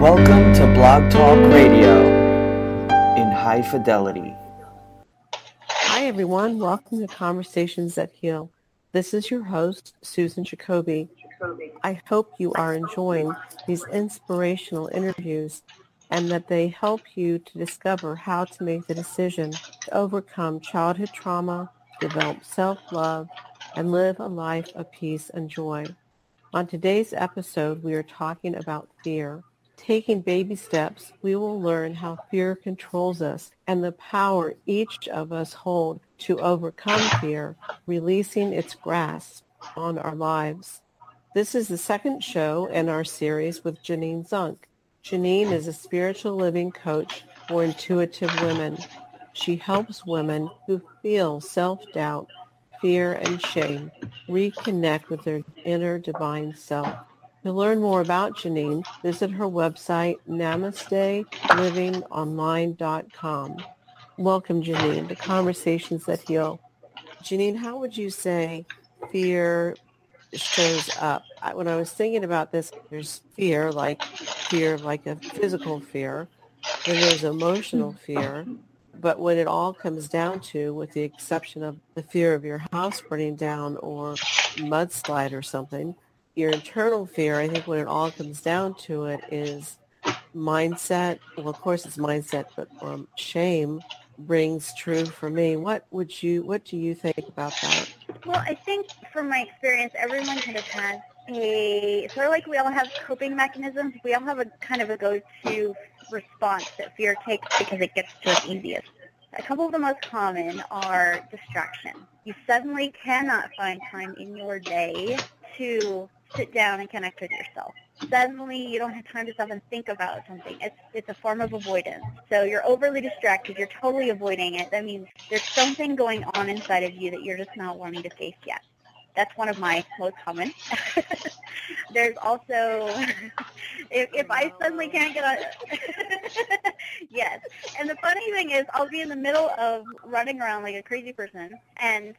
Welcome to Blog Talk Radio in high fidelity. Hi, everyone. Welcome to Conversations That Heal. This is your host, Susan Jacobi. I hope you are enjoying these inspirational interviews and that they help you to discover how to make the decision to overcome childhood trauma, develop self-love, and live a life of peace and joy. On today's episode, we are talking about fear. Taking baby steps, we will learn how fear controls us and the power each of us hold to overcome fear, releasing its grasp on our lives. This is the second show in our series with Jenean Zunk. Jenean is a spiritual living coach for intuitive women. She helps women who feel self-doubt, fear, and shame reconnect with their inner divine self. To learn more about Jenean, visit her website, namaste.livingonline.com. Welcome, Jenean, to Conversations That Heal. Jenean, how would you say fear shows up? When I was thinking about this, there's fear, like fear, like a physical fear. Then there's emotional fear. But when it all comes down to, with the exception of the fear of your house burning down or mudslide or something, your internal fear, I think when it all comes down to it is mindset. Well, of course it's mindset, but um, shame rings true for me. What would you, what do you think about that? Well, I think from my experience, everyone kind of has a, sort of like we all have coping mechanisms, we all have a kind of a go-to response that fear takes because it gets to us easiest. A couple of the most common are distraction. You suddenly cannot find time in your day to sit down and connect with yourself. Suddenly, you don't have time to stop and think about something. It's it's a form of avoidance. So you're overly distracted. You're totally avoiding it. That means there's something going on inside of you that you're just not wanting to face yet. That's one of my most common. there's also if, if I suddenly can't get on. yes, and the funny thing is, I'll be in the middle of running around like a crazy person, and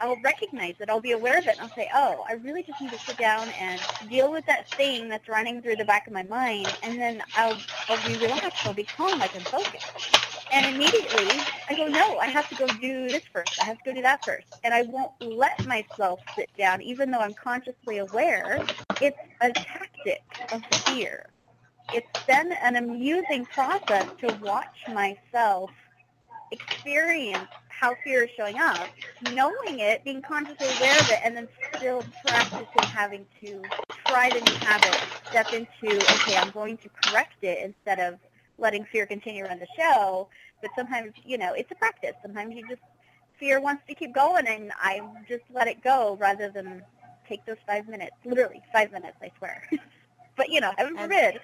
I'll recognize it. I'll be aware of it, and I'll say, "Oh, I really just need to sit down and deal with that thing that's running through the back of my mind." And then I'll I'll be relaxed. I'll be calm. I can focus. And immediately I go, "No, I have to go do this first. I have to go do that first. And I won't let myself sit down, even though I'm consciously aware. It's a tactic of fear. It's then an amusing process to watch myself experience how fear is showing up, knowing it, being consciously aware of it, and then still practicing having to try the new habit, step into, okay, I'm going to correct it instead of letting fear continue run the show. But sometimes, you know, it's a practice. Sometimes you just, fear wants to keep going, and I just let it go rather than take those five minutes, literally five minutes, I swear. but, you know, heaven forbid.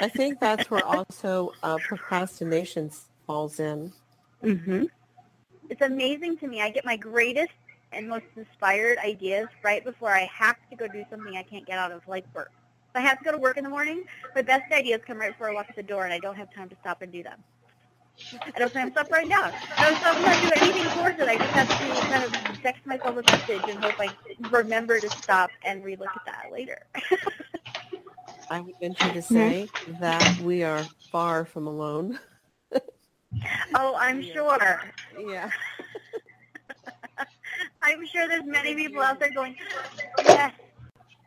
I think that's where also uh, procrastination falls in. Mm-hmm. It's amazing to me. I get my greatest and most inspired ideas right before I have to go do something I can't get out of, like work. If I have to go to work in the morning, my best ideas come right before I walk out the door, and I don't have time to stop and do them. I don't have to stop right now. I don't stop to do anything towards it. I just have to kind of text myself a message and hope I remember to stop and relook at that later. I would venture to say that we are far from alone. Oh, I'm Yeah. sure. yeah. I'm sure there's many people out there going, yes.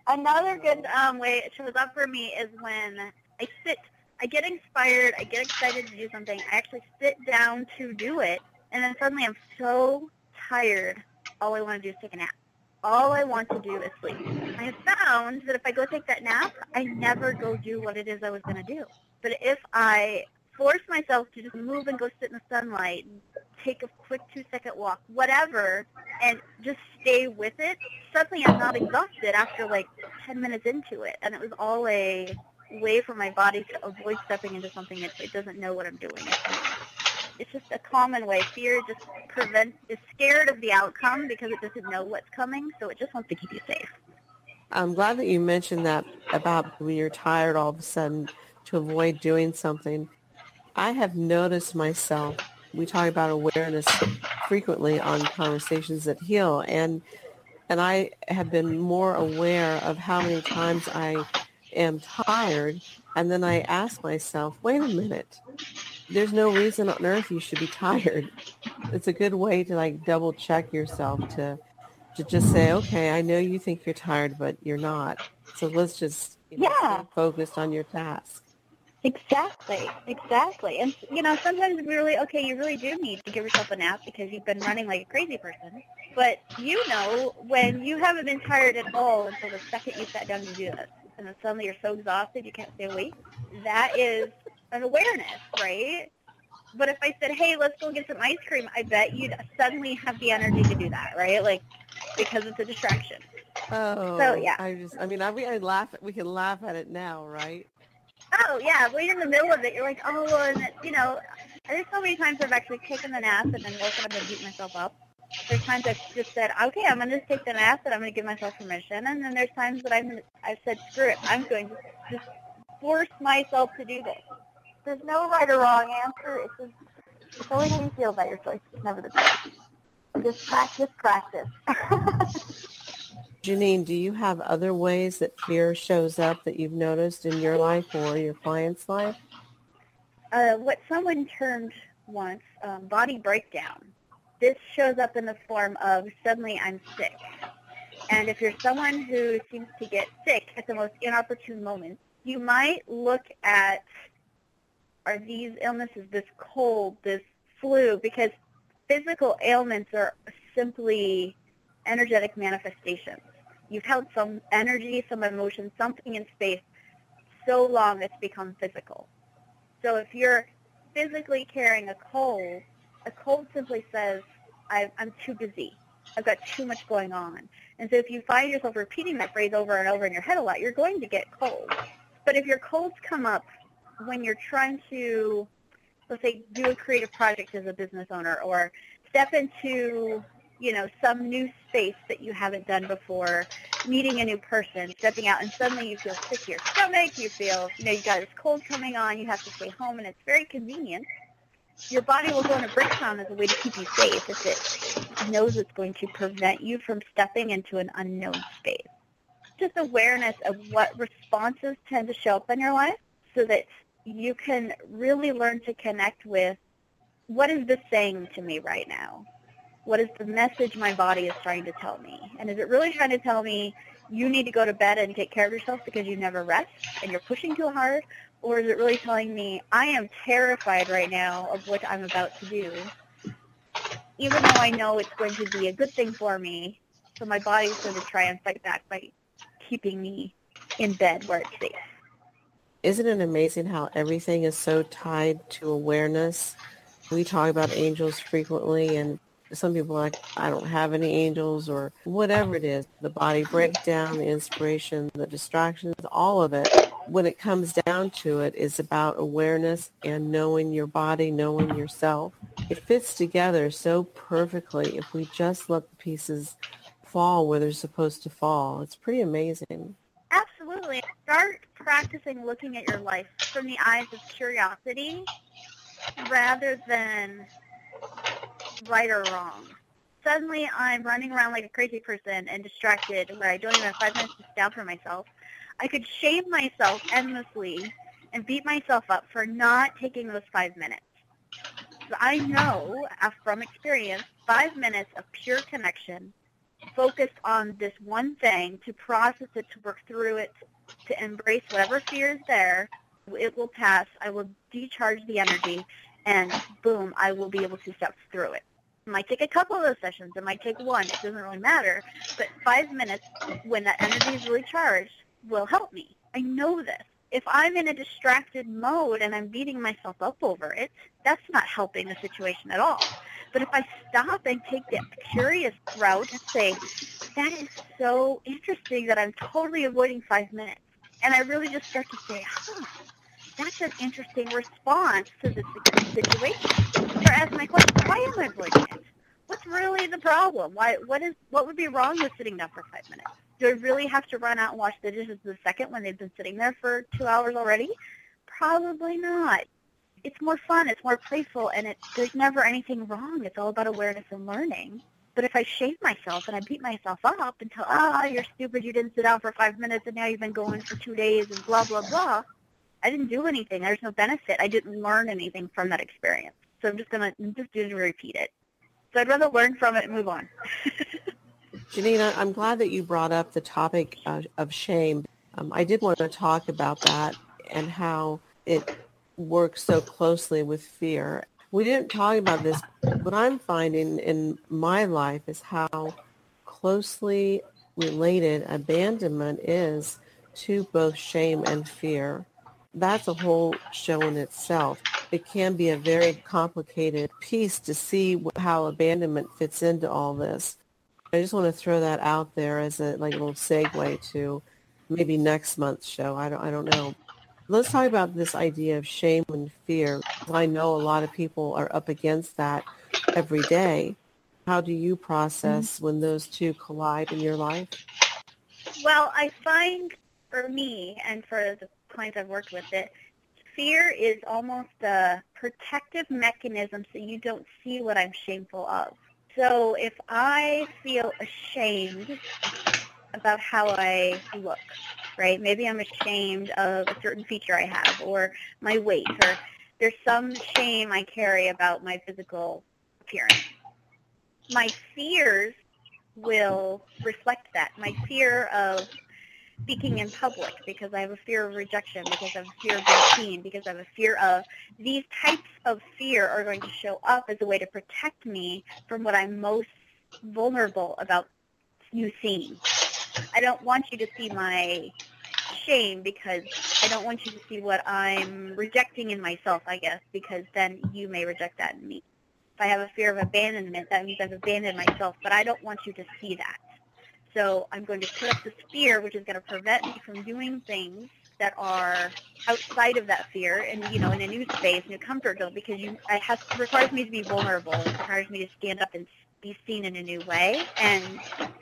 Another good um, way it shows up for me is when I sit, I get inspired, I get excited to do something, I actually sit down to do it, and then suddenly I'm so tired, all I want to do is take a nap. All I want to do is sleep. I have found that if I go take that nap, I never go do what it is I was going to do. But if I force myself to just move and go sit in the sunlight take a quick two-second walk, whatever, and just stay with it, suddenly I'm not exhausted after like 10 minutes into it. And it was all a way for my body to avoid stepping into something that it doesn't know what I'm doing. It's just a common way. Fear just prevents, is scared of the outcome because it doesn't know what's coming, so it just wants to keep you safe. I'm glad that you mentioned that about when you're tired all of a sudden to avoid doing something. I have noticed myself, we talk about awareness frequently on conversations that heal and and I have been more aware of how many times I am tired and then I ask myself, wait a minute, there's no reason on earth you should be tired. It's a good way to like double check yourself to to just say, okay, I know you think you're tired, but you're not. So let's just you know, Yeah. stay focused on your task. Exactly, exactly. And you know, sometimes we really okay, you really do need to give yourself a nap because you've been running like a crazy person. But you know, when you haven't been tired at all until the second you sat down to do this, and then suddenly you're so exhausted you can't stay awake, that is an awareness, right? But if I said, "Hey, let's go get some ice cream," I bet you'd suddenly have the energy to do that, right? Like because it's a distraction. Oh, so yeah. I just, I mean, I, we I laugh, we can laugh at it now, right? Oh yeah, you're in the middle of it, you're like, oh, well, and it, you know, there's so many times I've actually taken the nap and then woken up and beat myself up. There's times I've just said, okay, I'm to just take the nap and I'm to give myself permission. And then there's times that I've, I've said, screw it, I'm going to just force myself to do this. There's no right or wrong answer. It's just, it's only how you feel about your choice. Never the truth. Just practice, practice. Jenean, do you have other ways that fear shows up that you've noticed in your life or your client's life? uh, what someone termed once um, body breakdown. This shows up in the form of suddenly I'm sick. And if you're someone who seems to get sick at the most inopportune moments, you might look at are these illnesses, this cold, this flu, because physical ailments are simply energetic manifestations. You've held some energy, some emotion, something in space so long it's become physical. So if you're physically carrying a cold, a cold simply says, I'm too busy. I've got too much going on. And so if you find yourself repeating that phrase over and over in your head a lot, you're going to get colds. But if your colds come up when you're trying to, let's say, do a creative project as a business owner or step into, you know, some new space that you haven't done before, meeting a new person, stepping out, and suddenly you feel sick to your stomach, you feel, you know, you got this cold coming on, you have to stay home, and it's very convenient. Your body will go into breakdown as a way to keep you safe if it knows it's going to prevent you from stepping into an unknown space. Just awareness of what responses tend to show up in your life so that you can really learn to connect with what is this saying to me right now? What is the message my body is trying to tell me? And is it really trying to tell me you need to go to bed and take care of yourself because you never rest and you're pushing too hard? Or is it really telling me I am terrified right now of what I'm about to do, even though I know it's going to be a good thing for me? So my body's going to try and fight back by keeping me in bed where it's safe. Isn't it amazing how everything is so tied to awareness? We talk about angels frequently and some people are like, I don't have any angels or whatever it is, the body breakdown, the inspiration, the distractions, all of it. When it comes down to it is about awareness and knowing your body, knowing yourself. It fits together so perfectly if we just let the pieces fall where they're supposed to fall. It's pretty amazing. Absolutely. Start practicing looking at your life from the eyes of curiosity rather than right or wrong. Suddenly I'm running around like a crazy person and distracted where I don't even have five minutes to stand for myself. I could shame myself endlessly and beat myself up for not taking those five minutes. I know from experience, five minutes of pure connection focused on this one thing, to process it, to work through it, to embrace whatever fear is there. It will pass. I will decharge the energy, and boom, I will be able to step through it. It might take a couple of those sessions. It might take one. It doesn't really matter. But five minutes, when that energy is really charged, will help me. I know this. If I'm in a distracted mode and I'm beating myself up over it, that's not helping the situation at all. But if I stop and take the curious route and say, that is so interesting that I'm totally avoiding five minutes, and I really just start to say, huh, that's an interesting response to this situation. Or ask my question, why am I avoiding? What's really the problem? Why? What is? What would be wrong with sitting down for five minutes? Do I really have to run out and wash the dishes the second when they've been sitting there for two hours already? Probably not. It's more fun. It's more playful, and it, there's never anything wrong. It's all about awareness and learning. But if I shame myself and I beat myself up until, ah, oh, you're stupid, you didn't sit down for five minutes and now you've been going for two days and blah, blah, blah, I didn't do anything. There's no benefit. I didn't learn anything from that experience. So I'm just going to just do repeat it. So I'd rather learn from it and move on. Janina, I'm glad that you brought up the topic of, of shame. Um, I did want to talk about that and how it works so closely with fear. We didn't talk about this. What I'm finding in my life is how closely related abandonment is to both shame and fear. That's a whole show in itself. It can be a very complicated piece to see how abandonment fits into all this. I just want to throw that out there as a like a little segue to maybe next month's show. I don't I don't know. Let's talk about this idea of shame and fear. I know a lot of people are up against that every day. How do you process mm-hmm. when those two collide in your life? Well, I find for me and for the clients I've worked with that fear is almost a protective mechanism so you don't see what I'm shameful of. So if I feel ashamed about how I look, right? Maybe I'm ashamed of a certain feature I have or my weight or there's some shame I carry about my physical appearance. My fears will reflect that. My fear of speaking in public because I have a fear of rejection, because I have a fear of being seen, because I have a fear of these types of fear are going to show up as a way to protect me from what I'm most vulnerable about you seeing. I don't want you to see my shame because I don't want you to see what I'm rejecting in myself, I guess, because then you may reject that in me. If I have a fear of abandonment, that means I've abandoned myself, but I don't want you to see that. So I'm going to put up this fear, which is going to prevent me from doing things that are outside of that fear and, you know, in a new space, new comfort zone, because you, it has, requires me to be vulnerable. It requires me to stand up and be seen in a new way. And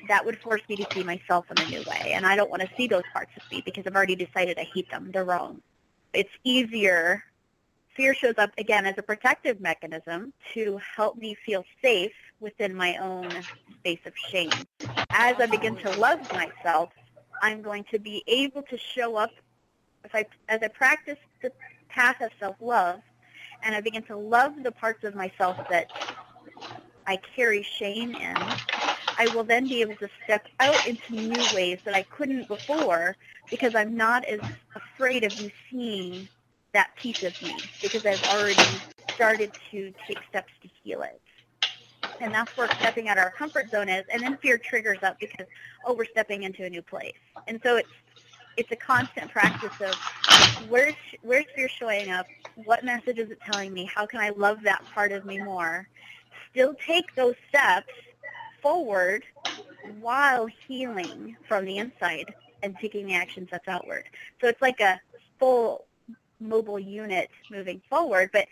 that would force me to see myself in a new way. And I don't want to see those parts of me because I've already decided I hate them. They're wrong. It's easier. Fear shows up, again, as a protective mechanism to help me feel safe within my own space of shame. As I begin to love myself, I'm going to be able to show up if I, as I practice the path of self-love and I begin to love the parts of myself that I carry shame in, I will then be able to step out into new ways that I couldn't before because I'm not as afraid of you seeing that piece of me because I've already started to take steps to heal it and that's where stepping out of our comfort zone is. And then fear triggers up because, oh, we're stepping into a new place. And so it's it's a constant practice of where's where's fear showing up? What message is it telling me? How can I love that part of me more? Still take those steps forward while healing from the inside and taking the action steps outward. So it's like a full mobile unit moving forward, but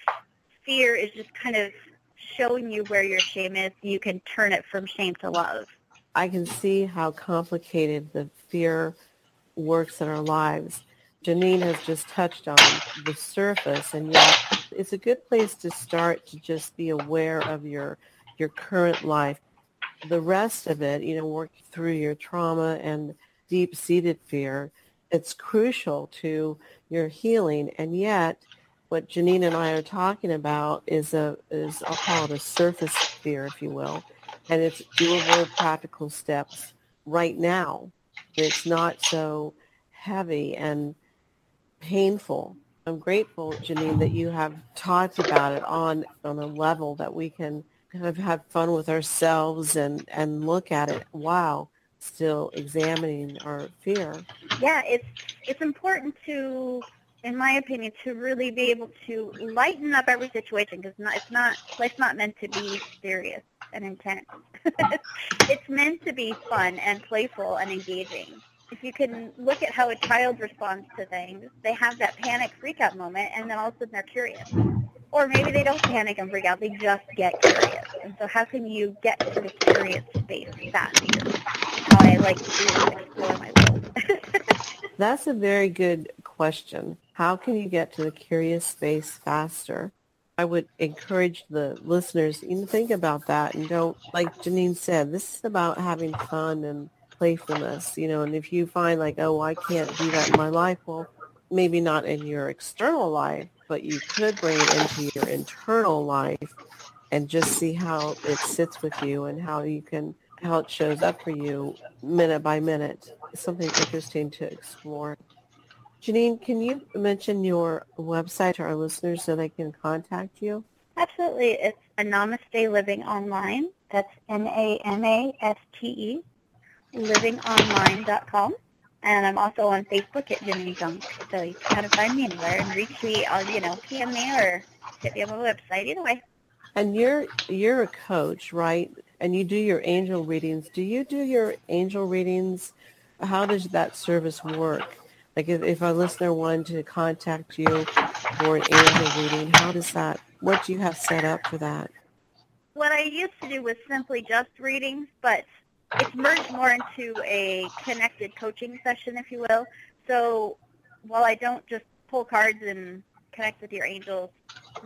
fear is just kind of showing you where your shame is, you can turn it from shame to love. I can see how complicated the fear works in our lives. Jenean has just touched on the surface, and yet it's a good place to start to just be aware of your your current life. The rest of it, you know, work through your trauma and deep-seated fear, it's crucial to your healing, and yet what Jenean and I are talking about is a is I'll call it a surface fear, if you will, and it's doable, practical steps right now. It's not so heavy and painful. I'm grateful, Jenean, that you have talked about it on on a level that we can kind of have fun with ourselves and and look at it. Wow, still examining our fear. Yeah, it's it's important to in my opinion, to really be able to lighten up every situation because it's not life's not meant to be serious and intense. it's meant to be fun and playful and engaging. If you can look at how a child responds to things, they have that panic freak out moment and then all of a sudden they're curious. Or maybe they don't panic and freak out, they just get curious. And so how can you get to the curious space faster? Like to explore my world. That's a very good question. How can you get to the curious space faster? I would encourage the listeners to think about that and don't, like Jenean said, this is about having fun and playfulness, you know, and if you find like, oh, I can't do that in my life, well, maybe not in your external life, but you could bring it into your internal life and just see how it sits with you and how you can, how it shows up for you minute by minute. Something interesting to explore. Jenean, can you mention your website to our listeners so they can contact you? Absolutely. It's a Namaste Living Online. That's N-A-M-A-S-T-E, livingonline.com. And I'm also on Facebook at Jenean Zunk. So you can kind of find me anywhere and reach me, I'll, you know, PM me or hit me on my website. Either way. And you're you're a coach, right? And you do your angel readings. Do you do your angel readings? How does that service work? Like if, if a listener wanted to contact you for an angel reading, how does that, what do you have set up for that? What I used to do was simply just readings, but it's merged more into a connected coaching session, if you will. So while I don't just pull cards and connect with your angels,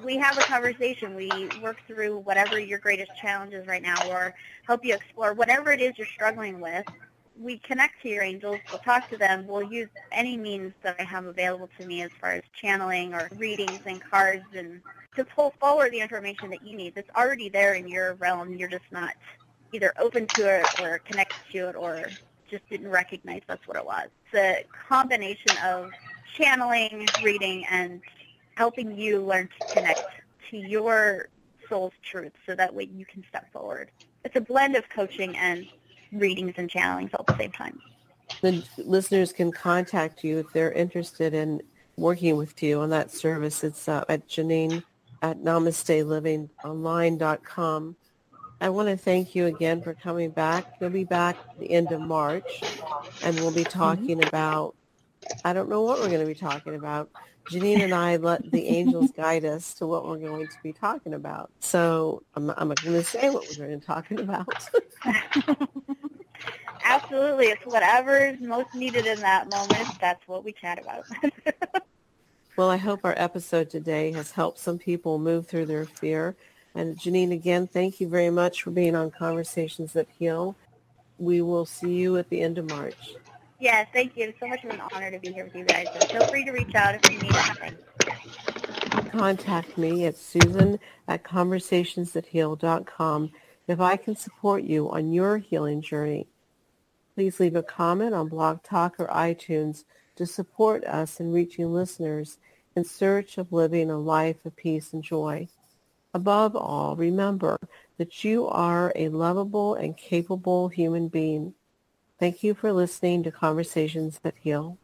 we have a conversation. We work through whatever your greatest challenge is right now or help you explore whatever it is you're struggling with we connect to your angels, we'll talk to them, we'll use any means that I have available to me as far as channeling or readings and cards and to pull forward the information that you need that's already there in your realm. You're just not either open to it or connected to it or just didn't recognize that's what it was. It's a combination of channeling, reading, and helping you learn to connect to your soul's truth so that way you can step forward. It's a blend of coaching and readings and channelings all at the same time. The listeners can contact you if they're interested in working with you on that service. It's uh, at Jenean at namastelivingonline.com. I want to thank you again for coming back. You'll be back at the end of March, and we'll be mm-hmm. talking mm-hmm. about, I don't know what we're going to be talking about. Jenean and I let the angels guide us to what we're going to be talking about. So I'm, I'm going to say what we're going to be talking about. Absolutely. It's whatever is most needed in that moment. That's what we chat about. well, I hope our episode today has helped some people move through their fear. And Jenean, again, thank you very much for being on Conversations That Heal. We will see you at the end of March. Yes, thank you. It's so much of an honor to be here with you guys. And feel free to reach out if you need anything. Contact me at susan at conversationsthatheal.com if I can support you on your healing journey. Please leave a comment on Blog Talk or iTunes to support us in reaching listeners in search of living a life of peace and joy. Above all, remember that you are a lovable and capable human being. Thank you for listening to Conversations That Heal.